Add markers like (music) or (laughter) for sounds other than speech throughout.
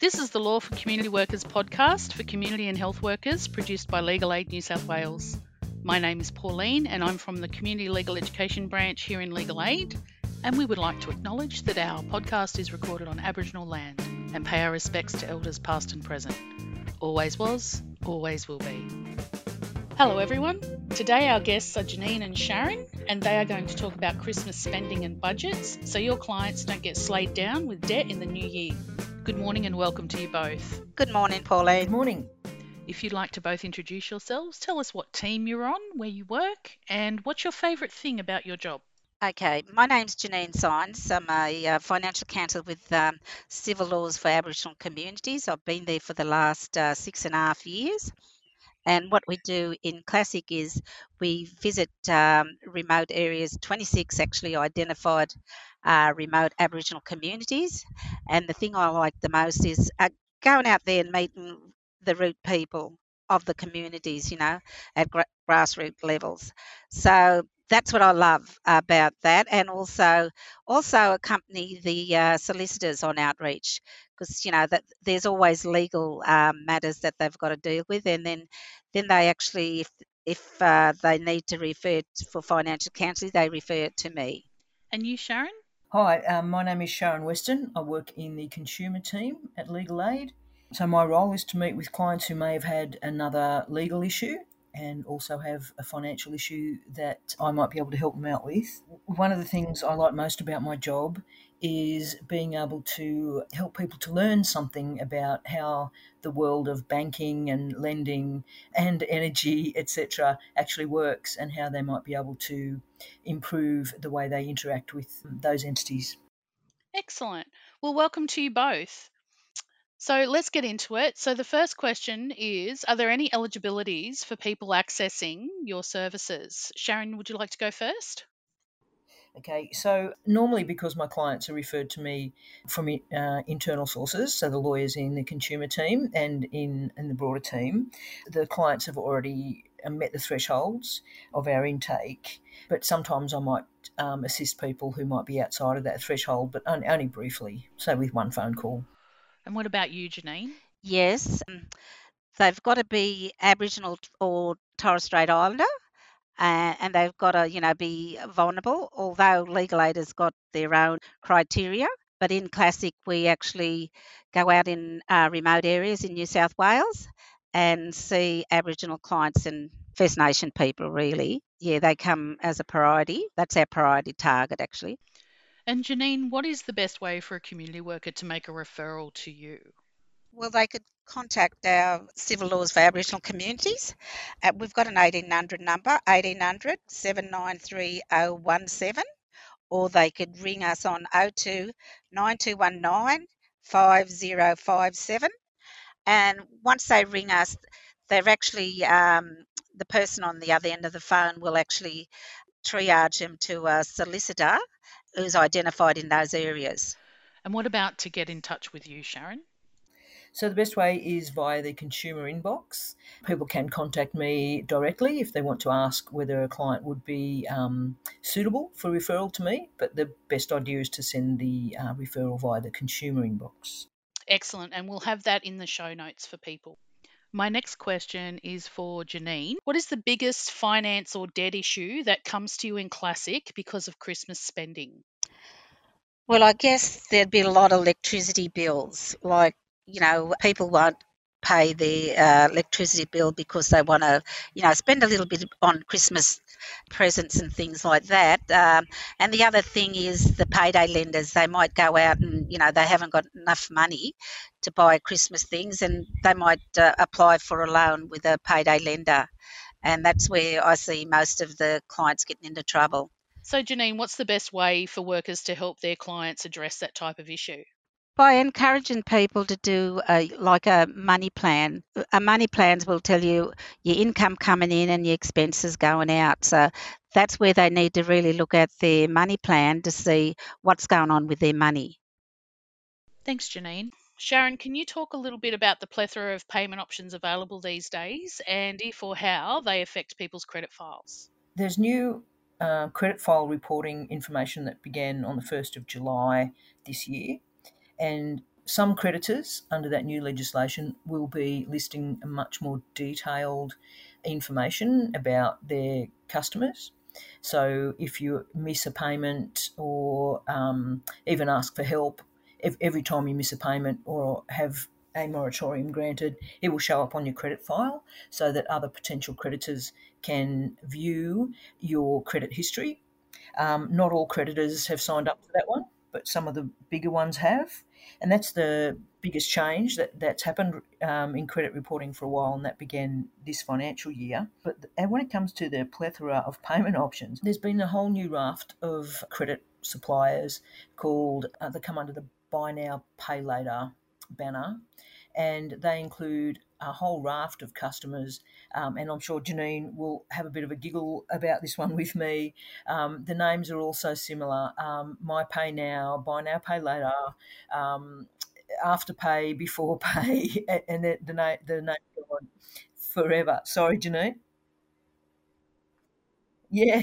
This is the Law for Community Workers podcast for community and health workers produced by Legal Aid New South Wales. My name is Pauline and I'm from the Community Legal Education branch here in Legal Aid. And we would like to acknowledge that our podcast is recorded on Aboriginal land and pay our respects to elders past and present. Always was, always will be. Hello, everyone. Today, our guests are Janine and Sharon, and they are going to talk about Christmas spending and budgets so your clients don't get slayed down with debt in the new year. Good morning and welcome to you both. Good morning, Pauline. Good morning. If you'd like to both introduce yourselves, tell us what team you're on, where you work, and what's your favourite thing about your job. Okay, my name's Janine Signs. I'm a uh, financial counsel with um, Civil Laws for Aboriginal Communities. I've been there for the last uh, six and a half years. And what we do in Classic is we visit um, remote areas, 26 actually identified uh, remote Aboriginal communities. And the thing I like the most is uh, going out there and meeting the root people of the communities, you know, at gra- grassroots levels. So that's what I love about that, and also also accompany the uh, solicitors on outreach because you know that there's always legal um, matters that they've got to deal with, and then then they actually if if uh, they need to refer for financial counselling, they refer it to me. And you, Sharon? Hi, um, my name is Sharon Weston. I work in the consumer team at Legal Aid. So, my role is to meet with clients who may have had another legal issue and also have a financial issue that I might be able to help them out with. One of the things I like most about my job is being able to help people to learn something about how the world of banking and lending and energy, etc., actually works and how they might be able to improve the way they interact with those entities. Excellent. Well, welcome to you both. So let's get into it. So the first question is Are there any eligibilities for people accessing your services? Sharon, would you like to go first? Okay, so normally because my clients are referred to me from uh, internal sources, so the lawyers in the consumer team and in, in the broader team, the clients have already uh, met the thresholds of our intake. But sometimes I might um, assist people who might be outside of that threshold, but only, only briefly, so with one phone call. And what about you, Janine? Yes, um, they've got to be Aboriginal or Torres Strait Islander. Uh, and they've got to, you know, be vulnerable. Although Legal Aid has got their own criteria, but in Classic we actually go out in uh, remote areas in New South Wales and see Aboriginal clients and First Nation people. Really, yeah, they come as a priority. That's our priority target, actually. And Janine, what is the best way for a community worker to make a referral to you? Well, they could contact our Civil Laws for Aboriginal Communities. Uh, we've got an 1800 number, 1800 793 017, or they could ring us on 02 9219 5057. And once they ring us, they're actually, um, the person on the other end of the phone will actually triage them to a solicitor who's identified in those areas. And what about to get in touch with you, Sharon? So the best way is via the consumer inbox. People can contact me directly if they want to ask whether a client would be um, suitable for referral to me. But the best idea is to send the uh, referral via the consumer inbox. Excellent, and we'll have that in the show notes for people. My next question is for Janine. What is the biggest finance or debt issue that comes to you in Classic because of Christmas spending? Well, I guess there'd be a lot of electricity bills. Like, you know, people won't pay their uh, electricity bill because they want to, you know, spend a little bit on Christmas presents and things like that. Um, and the other thing is the payday lenders. They might go out and, you know, they haven't got enough money to buy Christmas things and they might uh, apply for a loan with a payday lender. And that's where I see most of the clients getting into trouble. So, Janine, what's the best way for workers to help their clients address that type of issue? By encouraging people to do a, like a money plan. A money plans will tell you your income coming in and your expenses going out. So that's where they need to really look at their money plan to see what's going on with their money. Thanks, Janine. Sharon, can you talk a little bit about the plethora of payment options available these days and if or how they affect people's credit files? There's new uh, credit file reporting information that began on the 1st of July this year and some creditors under that new legislation will be listing much more detailed information about their customers. So if you miss a payment or um, even ask for help, every time you miss a payment or have a moratorium granted, it will show up on your credit file so that other potential creditors can view your credit history. Um, not all creditors have signed up for that one, but some of the bigger ones have. And that's the biggest change that, that's happened um, in credit reporting for a while, and that began this financial year. But and when it comes to the plethora of payment options, there's been a whole new raft of credit suppliers called, uh, they come under the Buy Now, Pay Later banner, and they include a whole raft of customers. Um, and I'm sure Janine will have a bit of a giggle about this one with me. Um, the names are also similar um, My Pay Now, Buy Now, Pay Later, um, After Pay, Before (laughs) Pay, and the, the, name, the name on forever. Sorry, Janine. Yeah,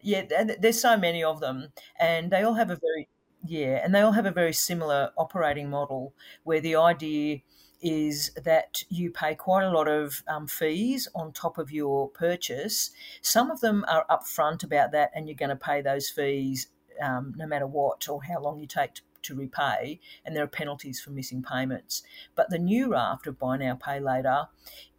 yeah, there's so many of them, and they all have a very yeah, and they all have a very similar operating model where the idea is that you pay quite a lot of um, fees on top of your purchase. Some of them are upfront about that, and you're going to pay those fees um, no matter what or how long you take to, to repay, and there are penalties for missing payments. But the new raft of buy now, pay later,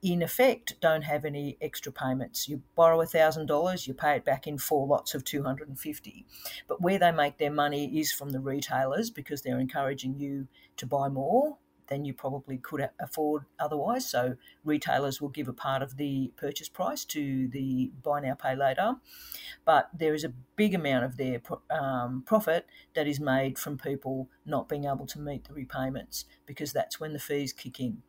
in effect, don't have any extra payments. You borrow $1,000, you pay it back in four lots of 250 But where they make their money is from the retailers because they're encouraging you to buy more than you probably could afford otherwise. So retailers will give a part of the purchase price to the buy now, pay later. But there is a big amount of their um, profit that is made from people not being able to meet the repayments because that's when the fees kick in.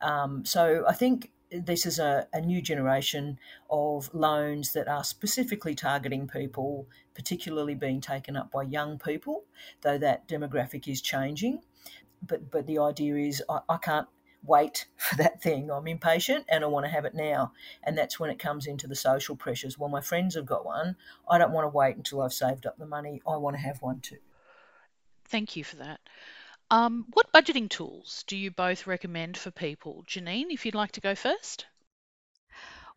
Um, so I think this is a, a, new generation of loans that are specifically targeting people, particularly being taken up by young people, though that demographic is changing but but the idea is I, I can't wait (laughs) for that thing. I'm impatient and I want to have it now. And that's when it comes into the social pressures. Well, my friends have got one. I don't want to wait until I've saved up the money. I want to have one too. Thank you for that. Um, what budgeting tools do you both recommend for people? Janine, if you'd like to go first.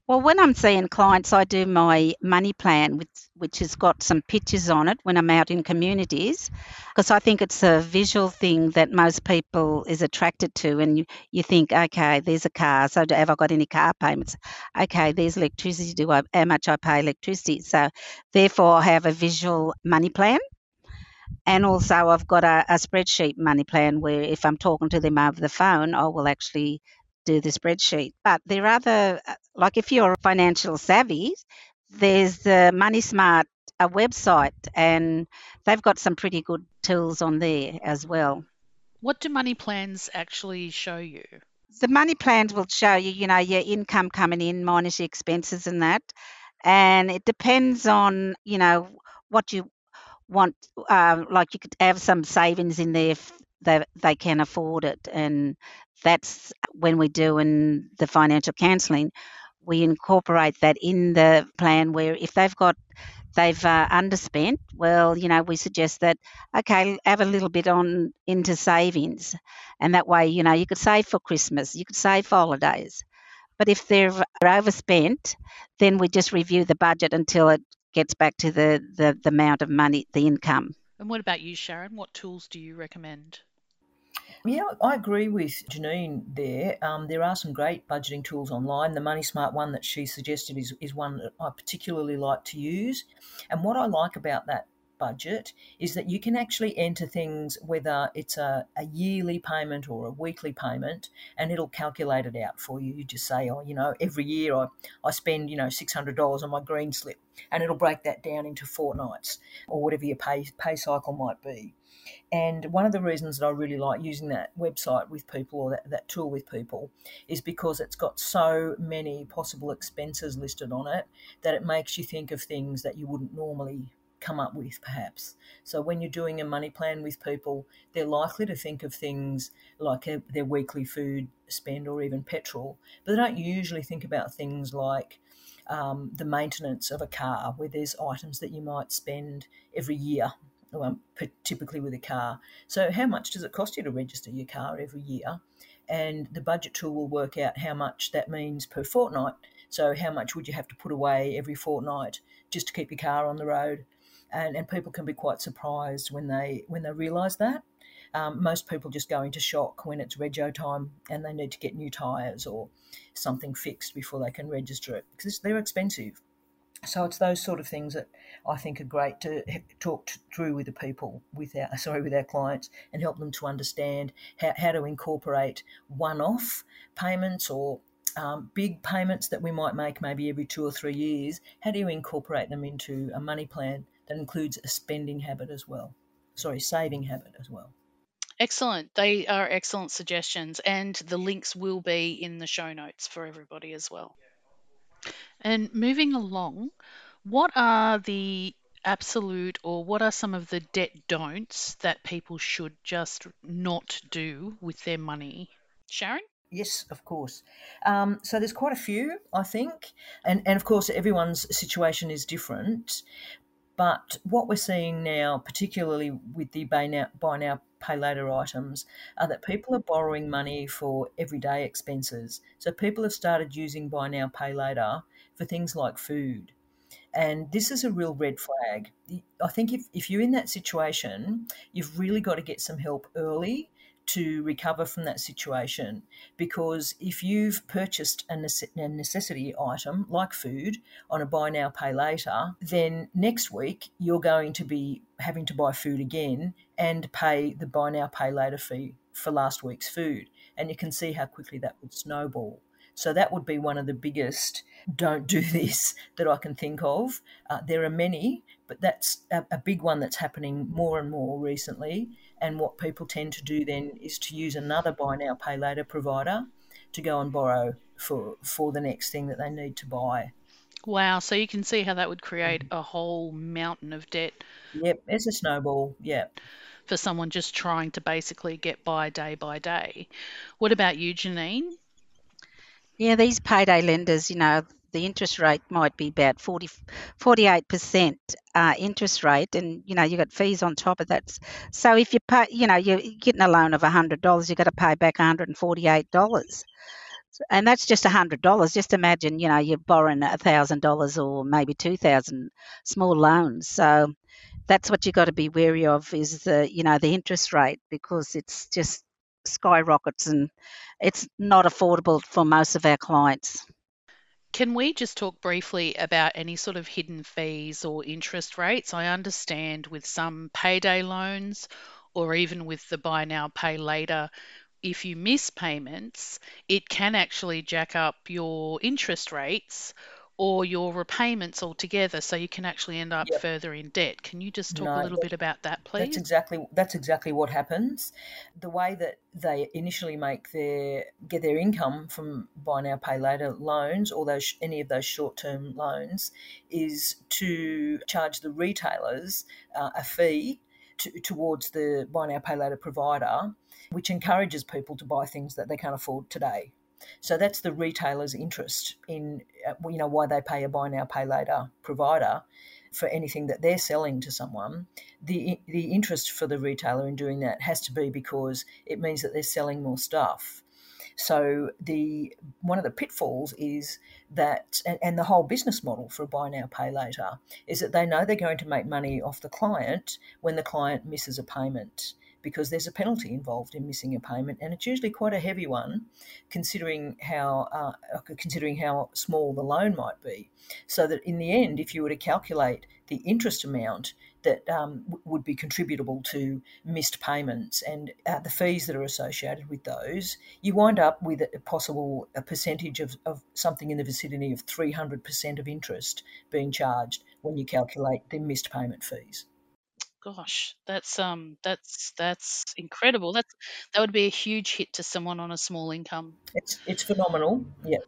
Well, when I'm seeing clients, I do my money plan, which, which has got some pictures on it when I'm out in communities, because I think it's a visual thing that most people is attracted to. And you, you think, okay, there's a car, so have I got any car payments? Okay, there's electricity, do I, how much I pay electricity? So therefore, I have a visual money plan. And also, I've got a, a spreadsheet money plan where if I'm talking to them over the phone, I will actually do the spreadsheet. But there are other, uh, like if you're financial savvy, there's the Money Smart a website, and they've got some pretty good tools on there as well. What do money plans actually show you? The money plans will show you, you know, your income coming in minus your expenses and that. And it depends on, you know, what you want. Uh, like you could have some savings in there if they, they can afford it. And that's when we're doing the financial counselling, we incorporate that in the plan where if they've got they've uh, underspent, well, you know, we suggest that okay, have a little bit on into savings, and that way, you know, you could save for Christmas, you could save for holidays. But if they're overspent, then we just review the budget until it gets back to the, the, the amount of money, the income. And what about you, Sharon? What tools do you recommend? Yeah, I agree with Janine there. Um, there are some great budgeting tools online. The Money Smart one that she suggested is, is one that I particularly like to use. And what I like about that budget is that you can actually enter things whether it's a, a yearly payment or a weekly payment and it'll calculate it out for you. You just say, oh, you know, every year I, I spend, you know, $600 on my green slip and it'll break that down into fortnights or whatever your pay, pay cycle might be. And one of the reasons that I really like using that website with people or that, that tool with people is because it's got so many possible expenses listed on it that it makes you think of things that you wouldn't normally come up with, perhaps. So when you're doing a money plan with people, they're likely to think of things like their weekly food spend or even petrol, but they don't usually think about things like um, the maintenance of a car, where there's items that you might spend every year well, typically with a car. So, how much does it cost you to register your car every year? And the budget tool will work out how much that means per fortnight. So, how much would you have to put away every fortnight just to keep your car on the road? And, and people can be quite surprised when they when they realise that. Um, most people just go into shock when it's rego time and they need to get new tyres or something fixed before they can register it because they're expensive. So it's those sort of things that I think are great to talk through with the people, with our (laughs) sorry, with our clients, and help them to understand how, how to incorporate one-off payments or um, big payments that we might make maybe every two or three years. How do you incorporate them into a money plan that includes a spending habit as well? Sorry, saving habit as well. Excellent. They are excellent suggestions, and the links will be in the show notes for everybody as well. And moving along, what are the absolute or what are some of the debt don'ts that people should just not do with their money? Sharon? Yes, of course. Um, so there's quite a few, I think, and and of course everyone's situation is different. But what we're seeing now, particularly with the buy now, buy now, pay later items, are that people are borrowing money for everyday expenses. So people have started using buy now, pay later for things like food. And this is a real red flag. I think if, if you're in that situation, you've really got to get some help early to recover from that situation. Because if you've purchased a necessity item like food on a buy now, pay later, then next week you're going to be having to buy food again and pay the buy now, pay later fee for last week's food. And you can see how quickly that would snowball. So that would be one of the biggest don't do this that I can think of. Uh, there are many, but that's a, a, big one that's happening more and more recently. And what people tend to do then is to use another buy now, pay later provider to go and borrow for, for the next thing that they need to buy. Wow, so you can see how that would create mm-hmm. a whole mountain of debt. Yep, it's a snowball. Yep. For someone just trying to basically get by day by day. What about you, Janine? Yeah, these payday lenders, you know, the interest rate might be about 40, 48% uh, interest rate and you know you got fees on top of that. So if you pay you know you're getting a loan of $100 you've got to pay back $148 and that's just $100 just imagine you know you're borrowing $1000 or maybe 2000 small loans. So that's what you've got to be wary of is the you know the interest rate because it's just skyrockets and it's not affordable for most of our clients can we just talk briefly about any sort of hidden fees or interest rates? I understand with some payday loans or even with the buy now, pay later, if you miss payments, it can actually jack up your interest rates or your repayments altogether so you can actually end up yep. further in debt. Can you just talk no, a little bit about that please? That's exactly that's exactly what happens. The way that they initially make their get their income from buy now pay later loans or those any of those short-term loans is to charge the retailers uh, a fee to, towards the buy now pay later provider which encourages people to buy things that they can't afford today so that's the retailer's interest in, uh, you know, why they pay a buy now, pay later provider for anything that they're selling to someone. The the interest for the retailer in doing that has to be because it means that they're selling more stuff. So the one of the pitfalls is that, and, and, the whole business model for a buy now, pay later is that they know they're going to make money off the client when the client misses a payment because there's a penalty involved in missing a payment, and it's usually quite a heavy one, considering how uh, considering how small the loan might be. So that in the end, if you were to calculate the interest amount that um, would be contributable to missed payments and uh, the fees that are associated with those, you wind up with a possible a percentage of, of something in the vicinity of 300% of interest being charged when you calculate the missed payment fees. Gosh, that's um that's that's incredible. That's that would be a huge hit to someone on a small income. It's it's phenomenal. Yeah.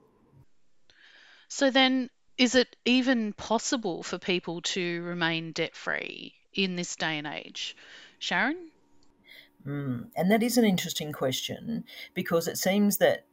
So then is it even possible for people to remain debt free in this day and age? Sharon? Mm, and that is an interesting question because it seems that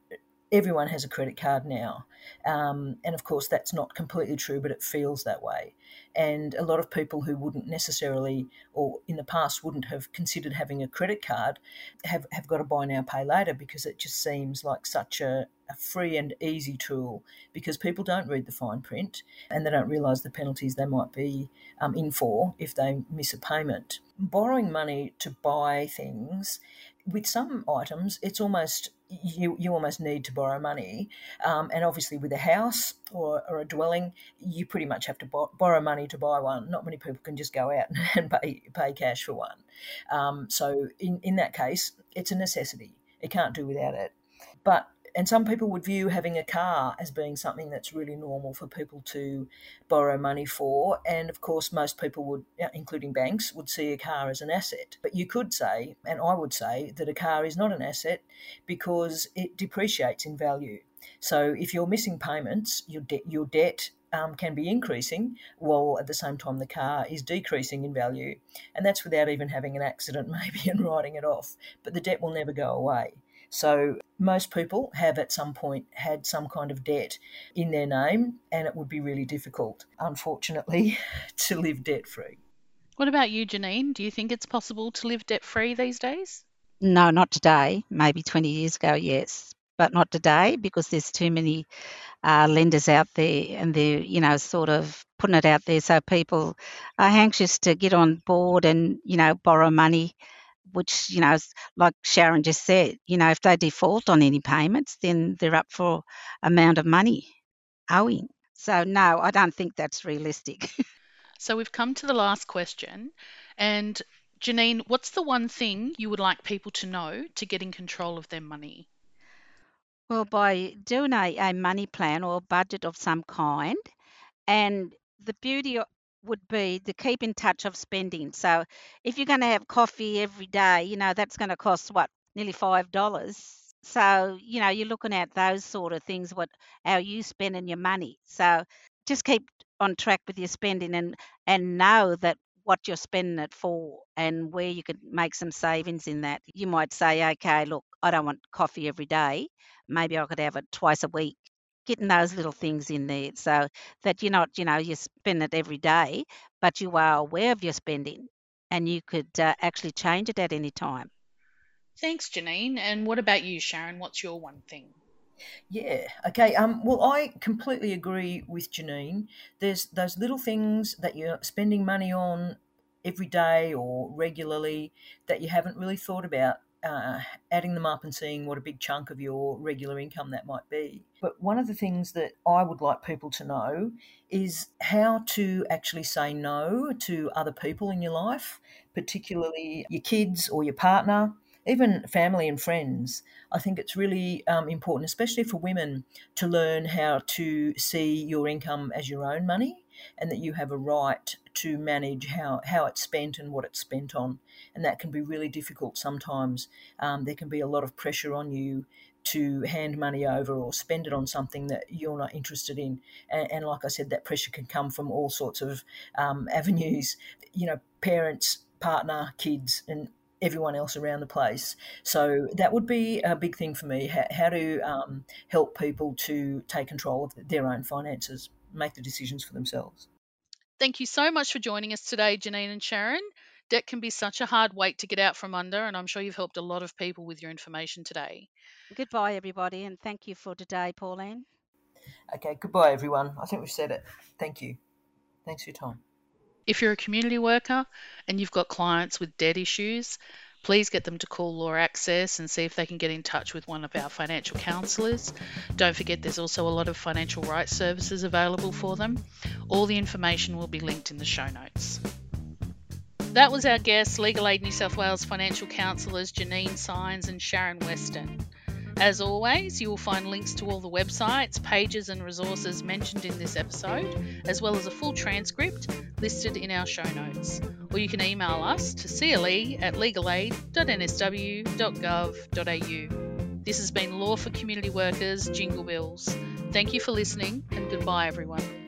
everyone has a credit card now. Um, and of course, that's not completely true, but it feels that way. And a lot of people who wouldn't necessarily, or in the past wouldn't have considered having a credit card, have, have got to buy now, pay later because it just seems like such a, a free and easy tool because people don't read the fine print and they don't realise the penalties they might be um, in for if they miss a payment. Borrowing money to buy things, with some items, it's almost you, you almost need to borrow money. Um, and obviously, with a house or, or, a dwelling, you pretty much have to borrow money to buy one. Not many people can just go out (laughs) and pay, pay cash for one. Um, so, in, in that case, it's a necessity. It can't do without it. But and some people would view having a car as being something that's really normal for people to borrow money for. And of course, most people would, including banks, would see a car as an asset. But you could say, and I would say, that a car is not an asset because it depreciates in value. So if you're missing payments, your debt, your debt um, can be increasing while at the same time the car is decreasing in value. And that's without even having an accident, (laughs) maybe, and writing it off. But the debt will never go away. So most people have at some point had some kind of debt in their name, and it would be really difficult, unfortunately, (laughs) to live debt free. What about you, Janine? Do you think it's possible to live debt free these days? No, not today. Maybe 20 years ago, yes, but not today because there's too many uh, lenders out there and they're, you know, sort of putting it out there so people are anxious to get on board and, you know, borrow money which, you know, like Sharon just said, you know, if they default on any payments, then they're up for amount of money owing. So, no, I don't think that's realistic. (laughs) so, we've come to the last question. And Janine, what's the one thing you would like people to know to get in control of their money? Well, by doing a, a money plan or a budget of some kind, and the beauty would be to keep in touch of spending. So if you're going to have coffee every day, you know, that's going to cost what, nearly $5. So, you know, you're looking at those sort of things, what how you spending your money. So just keep on track with your spending and and know that what you're spending it for and where you could make some savings in that. You might say, okay, look, I don't want coffee every day. Maybe I could have it twice a week getting those little things in there so that you're not, you know, you spend it every day, but you are aware of your spending and you could uh, actually change it at any time. Thanks, Janine. And what about you, Sharon? What's your one thing? Yeah. Okay. Um. Well, I completely agree with Janine. There's those little things that you're spending money on every day or regularly that you haven't really thought about uh, adding them up and seeing what a big chunk of your regular income that might be. But one of the things that I would like people to know is how to actually say no to other people in your life, particularly your kids or your partner, even family and friends. I think it's really um, important, especially for women, to learn how to see your income as your own money and that you have a right to manage how, how it's spent and what it's spent on. And that can be really difficult sometimes. Um, there can be a lot of pressure on you to hand money over or spend it on something that you're not interested in. And, and like I said, that pressure can come from all sorts of um, (laughs) avenues, you know, parents, partner, kids, and everyone else around the place. So that would be a big thing for me how, how to um, help people to take control of their own finances make the decisions for themselves. Thank you so much for joining us today, Janine and Sharon. Debt can be such a hard weight to get out from under, and I'm sure you've helped a lot of people with your information today. Goodbye, everybody, and thank you for today, Pauline. Okay, goodbye, everyone. I think we've said it. Thank you. Thanks for your time. If you're a community worker and you've got clients with debt issues, please get them to call Law Access and see if they can get in touch with one of our financial counsellors. Don't forget there's also a lot of financial rights services available for them. All the information will be linked in the show notes. That was our guests, Legal Aid New South Wales financial counsellors Janine Signs and Sharon Weston. As always, you will find links to all the websites, pages, and resources mentioned in this episode, as well as a full transcript listed in our show notes. Or you can email us to cle at legalaid.nsw.gov.au. This has been Law for Community Workers Jingle Bells. Thank you for listening, and goodbye, everyone.